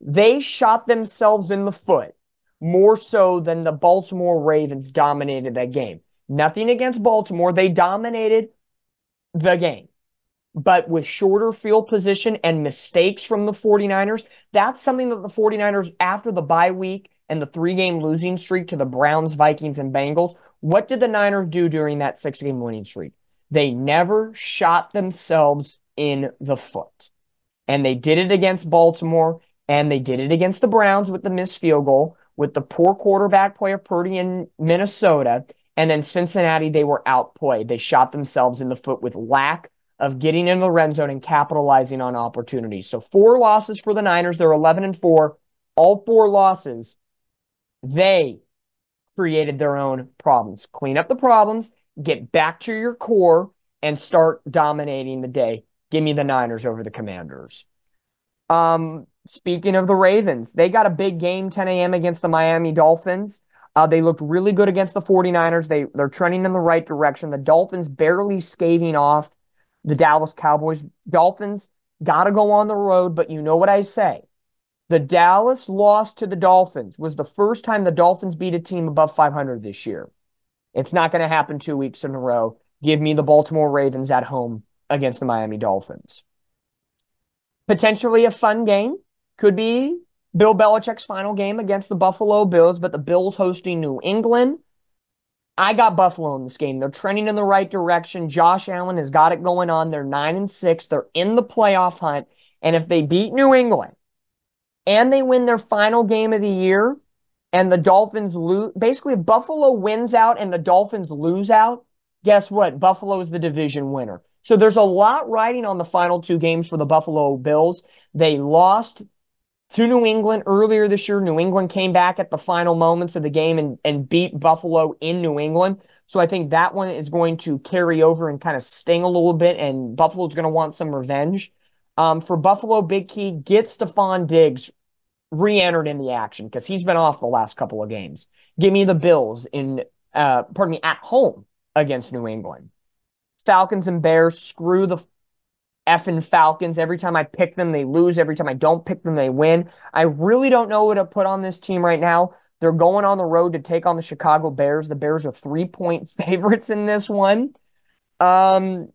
they shot themselves in the foot more so than the Baltimore Ravens dominated that game. Nothing against Baltimore. They dominated the game but with shorter field position and mistakes from the 49ers, that's something that the 49ers, after the bye week and the three game losing streak to the Browns, Vikings, and Bengals, what did the Niners do during that six game winning streak? They never shot themselves in the foot. And they did it against Baltimore and they did it against the Browns with the missed field goal, with the poor quarterback play of Purdy in Minnesota. And then Cincinnati, they were outplayed. They shot themselves in the foot with lack of getting in the red zone and capitalizing on opportunities. So four losses for the Niners. They're 11 and 4. All four losses, they created their own problems. Clean up the problems, get back to your core, and start dominating the day. Give me the Niners over the Commanders. Um, speaking of the Ravens, they got a big game 10 a.m. against the Miami Dolphins. Uh, they looked really good against the 49ers. They, they're trending in the right direction. The Dolphins barely scathing off the Dallas Cowboys. Dolphins got to go on the road, but you know what I say. The Dallas loss to the Dolphins was the first time the Dolphins beat a team above 500 this year. It's not going to happen two weeks in a row. Give me the Baltimore Ravens at home against the Miami Dolphins. Potentially a fun game. Could be Bill Belichick's final game against the Buffalo Bills, but the Bills hosting New England. I got Buffalo in this game. They're trending in the right direction. Josh Allen has got it going on. They're nine and six. They're in the playoff hunt. And if they beat New England and they win their final game of the year and the Dolphins lose, basically, Buffalo wins out and the Dolphins lose out, guess what? Buffalo is the division winner. So there's a lot riding on the final two games for the Buffalo Bills. They lost to New England earlier this year. New England came back at the final moments of the game and, and beat Buffalo in New England. So I think that one is going to carry over and kind of sting a little bit, and Buffalo's going to want some revenge. Um, for Buffalo, big key, get Stefon Diggs re-entered in the action because he's been off the last couple of games. Give me the Bills in, uh, pardon me, at home against New England. Falcons and Bears, screw the effing Falcons. Every time I pick them, they lose. Every time I don't pick them, they win. I really don't know what to put on this team right now. They're going on the road to take on the Chicago Bears. The Bears are three point [LAUGHS] favorites in this one. Um,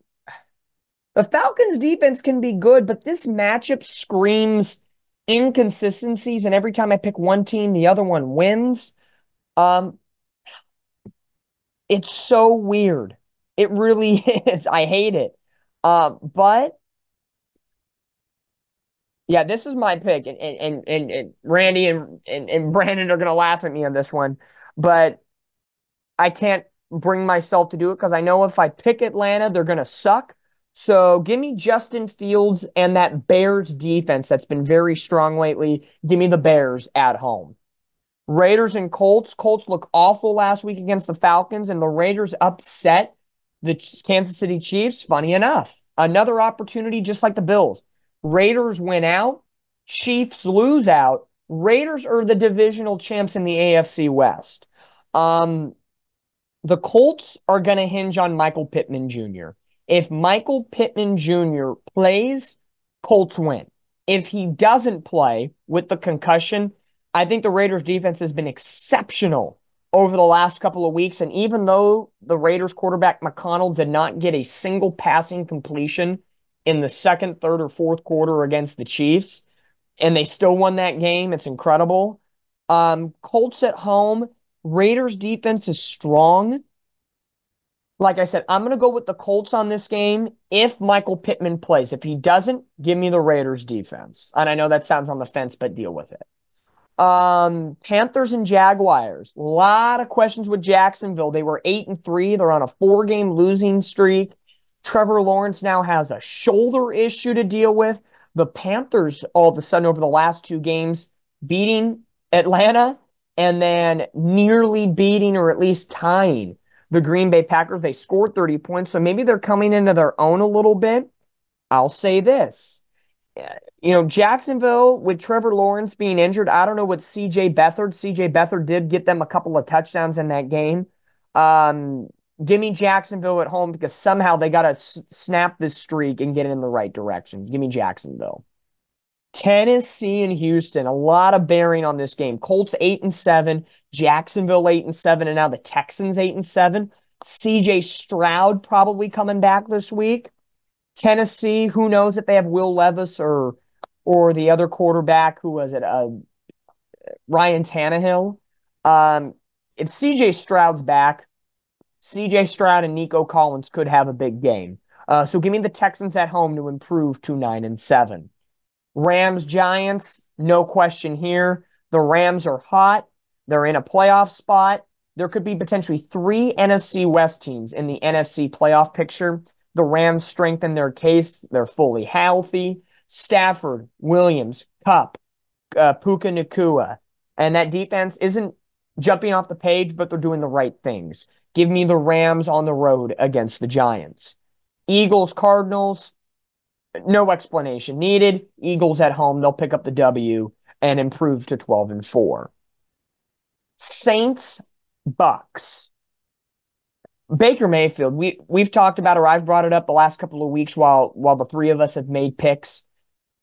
the Falcons defense can be good, but this matchup screams inconsistencies. And every time I pick one team, the other one wins. Um, it's so weird. It really [LAUGHS] is. I hate it. Uh, but yeah, this is my pick, and and and, and Randy and, and and Brandon are gonna laugh at me on this one, but I can't bring myself to do it because I know if I pick Atlanta, they're gonna suck. So give me Justin Fields and that Bears defense that's been very strong lately. Give me the Bears at home. Raiders and Colts. Colts look awful last week against the Falcons, and the Raiders upset the Kansas City Chiefs. Funny enough, another opportunity just like the Bills. Raiders win out, Chiefs lose out. Raiders are the divisional champs in the AFC West. Um, the Colts are going to hinge on Michael Pittman Jr. If Michael Pittman Jr. plays, Colts win. If he doesn't play with the concussion, I think the Raiders defense has been exceptional over the last couple of weeks. And even though the Raiders quarterback McConnell did not get a single passing completion in the second, third, or fourth quarter against the Chiefs, and they still won that game. It's incredible. Um, Colts at home. Raiders defense is strong. Like I said, I'm going to go with the Colts on this game if Michael Pittman plays. If he doesn't, give me the Raiders defense. And I know that sounds on the fence, but deal with it. Um, Panthers and Jaguars. A lot of questions with Jacksonville. They were eight and three. They're on a four game losing streak. Trevor Lawrence now has a shoulder issue to deal with. The Panthers, all of a sudden, over the last two games, beating Atlanta and then nearly beating or at least tying the Green Bay Packers. They scored 30 points, so maybe they're coming into their own a little bit. I'll say this. You know, Jacksonville with Trevor Lawrence being injured, I don't know what CJ Beathard. CJ Beathard did get them a couple of touchdowns in that game. Um, Give me Jacksonville at home because somehow they got to s- snap this streak and get it in the right direction. Give me Jacksonville. Tennessee and Houston, a lot of bearing on this game. Colts eight and seven, Jacksonville eight and seven, and now the Texans eight and seven. CJ Stroud probably coming back this week. Tennessee, who knows if they have Will Levis or or the other quarterback, who was it? Uh, Ryan Tannehill. Um, if CJ Stroud's back, CJ Stroud and Nico Collins could have a big game. Uh, so give me the Texans at home to improve to nine and seven. Rams Giants, no question here. The Rams are hot. They're in a playoff spot. There could be potentially three NFC West teams in the NFC playoff picture. The Rams strengthen their case. They're fully healthy. Stafford, Williams, Kupp, uh, Puka Nacua. And that defense isn't jumping off the page, but they're doing the right things. Give me the Rams on the road against the Giants. Eagles, Cardinals, no explanation needed. Eagles at home, they'll pick up the W and improve to 12 and 4. Saints, Bucs. Baker Mayfield, we we've talked about or I've brought it up the last couple of weeks while while the three of us have made picks.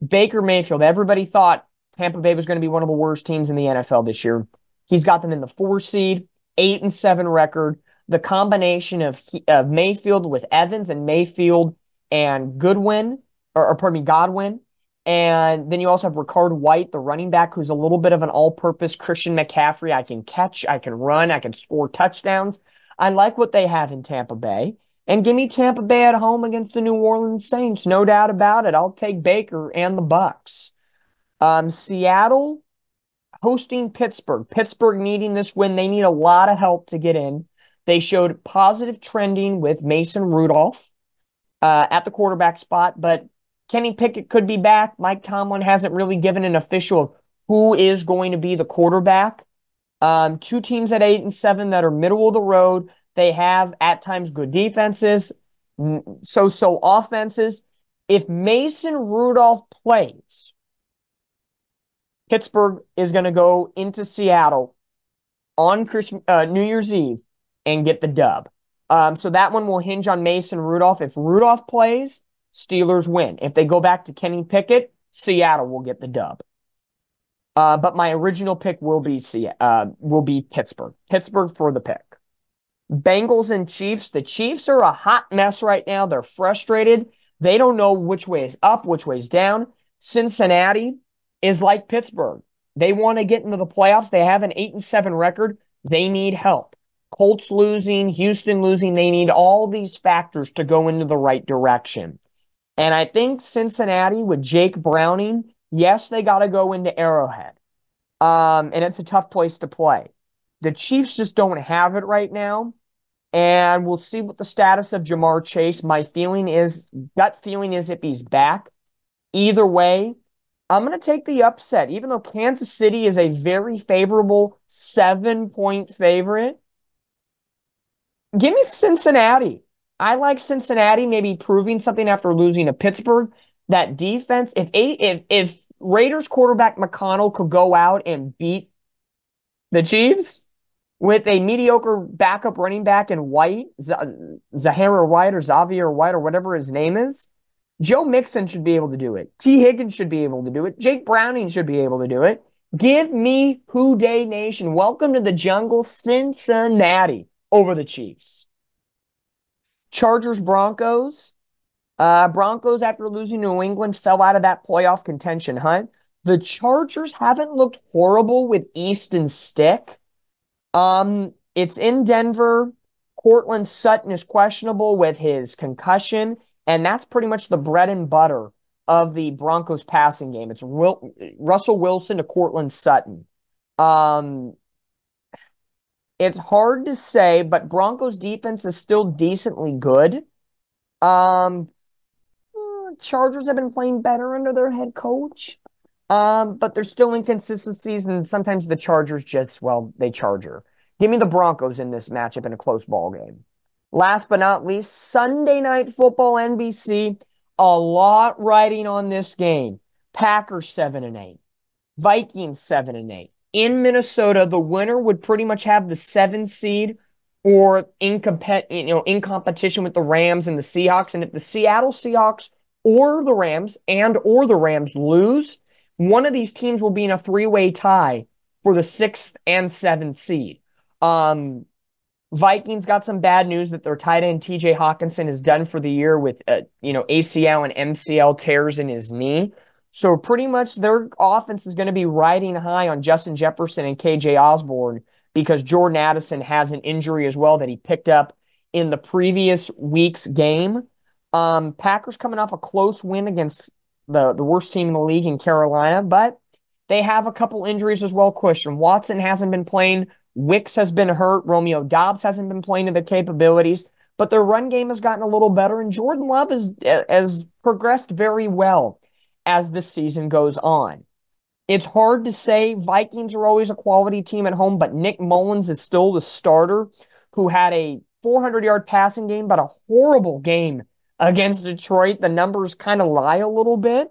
Baker Mayfield, everybody thought Tampa Bay was going to be one of the worst teams in the NFL this year. He's got them in the four seed, eight and seven record. the combination of, of Mayfield with Evans and Mayfield and Goodwin, or, or pardon me, Godwin. And then you also have Rachaad White, the running back, who's a little bit of an all purpose Christian McCaffrey. I can catch, I can run, I can score touchdowns. I like what they have in Tampa Bay. And give me Tampa Bay at home against the New Orleans Saints, no doubt about it. I'll take Baker and the Bucs. Um, Seattle hosting Pittsburgh. Pittsburgh needing this win. They need a lot of help to get in. They showed positive trending with Mason Rudolph uh, at the quarterback spot, but Kenny Pickett could be back. Mike Tomlin hasn't really given an official who is going to be the quarterback. Um, two teams at eight and seven that are middle of the road. They have at times good defenses, so so offenses. If Mason Rudolph plays, Pittsburgh is going to go into Seattle on Christmas, uh, New Year's Eve and get the dub. Um, so that one will hinge on Mason Rudolph. If Rudolph plays, Steelers win. If they go back to Kenny Pickett, Seattle will get the dub. Uh, but my original pick will be uh, will be Pittsburgh. Pittsburgh for the pick. Bengals and Chiefs. The Chiefs are a hot mess right now. They're frustrated. They don't know which way is up, which way is down. Cincinnati is like Pittsburgh. They want to get into the playoffs. They have an eight and seven record. They need help. Colts losing, Houston losing. They need all these factors to go into the right direction. And I think Cincinnati with Jake Browning, yes, they got to go into Arrowhead. Um, and it's a tough place to play. The Chiefs just don't have it right now. And we'll see what the status of Ja'Marr Chase. My feeling is, gut feeling is if he's back. Either way, I'm going to take the upset, even though Kansas City is a very favorable seven point favorite. Give me Cincinnati. I like Cincinnati maybe proving something after losing to Pittsburgh. That defense, if eight, if if Raiders quarterback McConnell could go out and beat the Chiefs with a mediocre backup running back in White, Zahara White or Xavier White or whatever his name is, Joe Mixon should be able to do it. Tee Higgins should be able to do it. Jake Browning should be able to do it. Give me Who Dey Nation. Welcome to the jungle, Cincinnati over the Chiefs. Chargers Broncos. Uh, Broncos, after losing New England, fell out of that playoff contention hunt. The Chargers haven't looked horrible with Easton Stick. Um, it's in Denver. Courtland Sutton is questionable with his concussion, and that's pretty much the bread and butter of the Broncos passing game. It's Will- Russell Wilson to Courtland Sutton. Um, it's hard to say, but Broncos defense is still decently good. Um, Chargers have been playing better under their head coach. Um, but there's still inconsistencies, and sometimes the Chargers just, well, they charger. Give me the Broncos in this matchup in a close ball game. Last but not least, Sunday night football NBC. A lot riding on this game. Packers seven and eight. Vikings seven and eight in Minnesota, the winner would pretty much have the seven seed or in compet, you know, in competition with the Rams and the Seahawks. And if the Seattle Seahawks or the Rams and or the Rams lose, one of these teams will be in a three-way tie for the sixth and seventh seed. Um, Vikings got some bad news that their tight end TJ Hockenson is done for the year with uh, you know ACL and MCL tears in his knee. So pretty much their offense is going to be riding high on Justin Jefferson and KJ Osborn because Jordan Addison has an injury as well that he picked up in the previous week's game. Um, Packers coming off a close win against the, the worst team in the league in Carolina, but they have a couple injuries as well. Christian Watson hasn't been playing. Wicks has been hurt. Romeo Doubs hasn't been playing to their capabilities, but their run game has gotten a little better, and Jordan Love has, has progressed very well as the season goes on. It's hard to say Vikings are always a quality team at home, but Nick Mullens is still the starter who had a 400 yard passing game, but a horrible game against Detroit. The numbers kind of lie a little bit.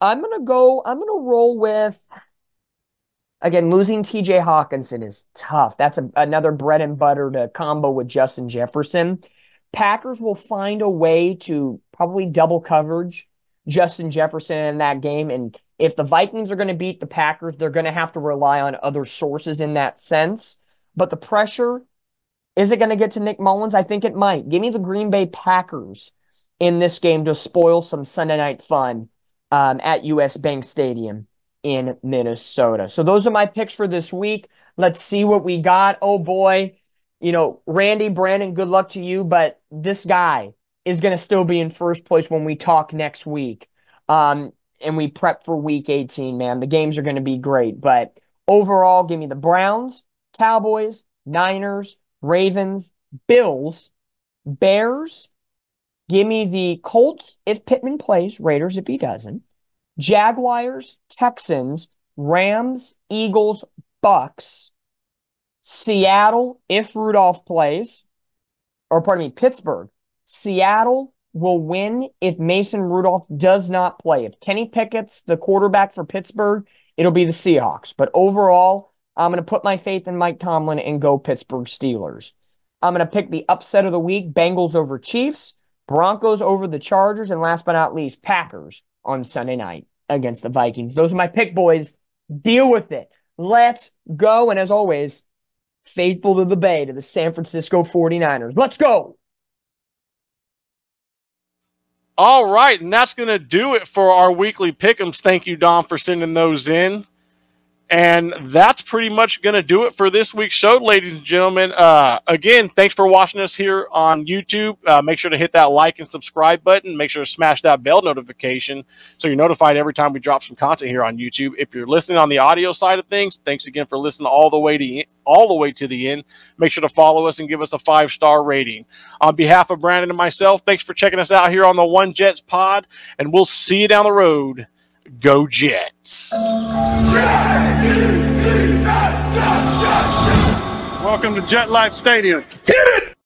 I'm going to go, I'm going to roll with, again, losing TJ Hockenson is tough. That's a, another bread and butter to combo with Justin Jefferson. Packers will find a way to probably double coverage Justin Jefferson in that game. And if the Vikings are going to beat the Packers, they're going to have to rely on other sources in that sense. But the pressure Is it going to get to Nick Mullens? I think it might. Give me the Green Bay Packers in this game to spoil some Sunday night fun um, at US Bank Stadium in Minnesota. So those are my picks for this week. Let's see what we got. Oh boy, you know, Randy, Brandon, good luck to you, but this guy is going to still be in first place when we talk next week. Um, and we prep for week 18, man. The games are going to be great, but overall, give me the Browns, Cowboys, Niners, Ravens, Bills, Bears. Give me the Colts if Pittman plays, Raiders if he doesn't. Jaguars, Texans, Rams, Eagles, Bucs, Seattle if Rudolph plays, or pardon me, Pittsburgh. Seattle will win if Mason Rudolph does not play. If Kenny Pickett's the quarterback for Pittsburgh, it'll be the Seahawks. But overall, I'm going to put my faith in Mike Tomlin and go Pittsburgh Steelers. I'm going to pick the upset of the week Bengals over Chiefs, Broncos over the Chargers, and last but not least, Packers on Sunday night against the Vikings. Those are my pick, boys. Deal with it. Let's go. And as always, faithful to the Bay, to the San Francisco 49ers. Let's go. All right, and that's going to do it for our weekly pick'ems. Thank you, Don, for sending those in. And that's pretty much going to do it for this week's show, ladies and gentlemen. Uh, again, thanks for watching us here on YouTube. Uh, make sure to hit that like and subscribe button. Make sure to smash that bell notification so you're notified every time we drop some content here on YouTube. If you're listening on the audio side of things, thanks again for listening all the way to all the way to the end. Make sure to follow us and give us a five star rating. On behalf of Brandon and myself, thanks for checking us out here on the One Jets Pod, and we'll see you down the road. Go Jets. Welcome to Jet Life Stadium. Hit it!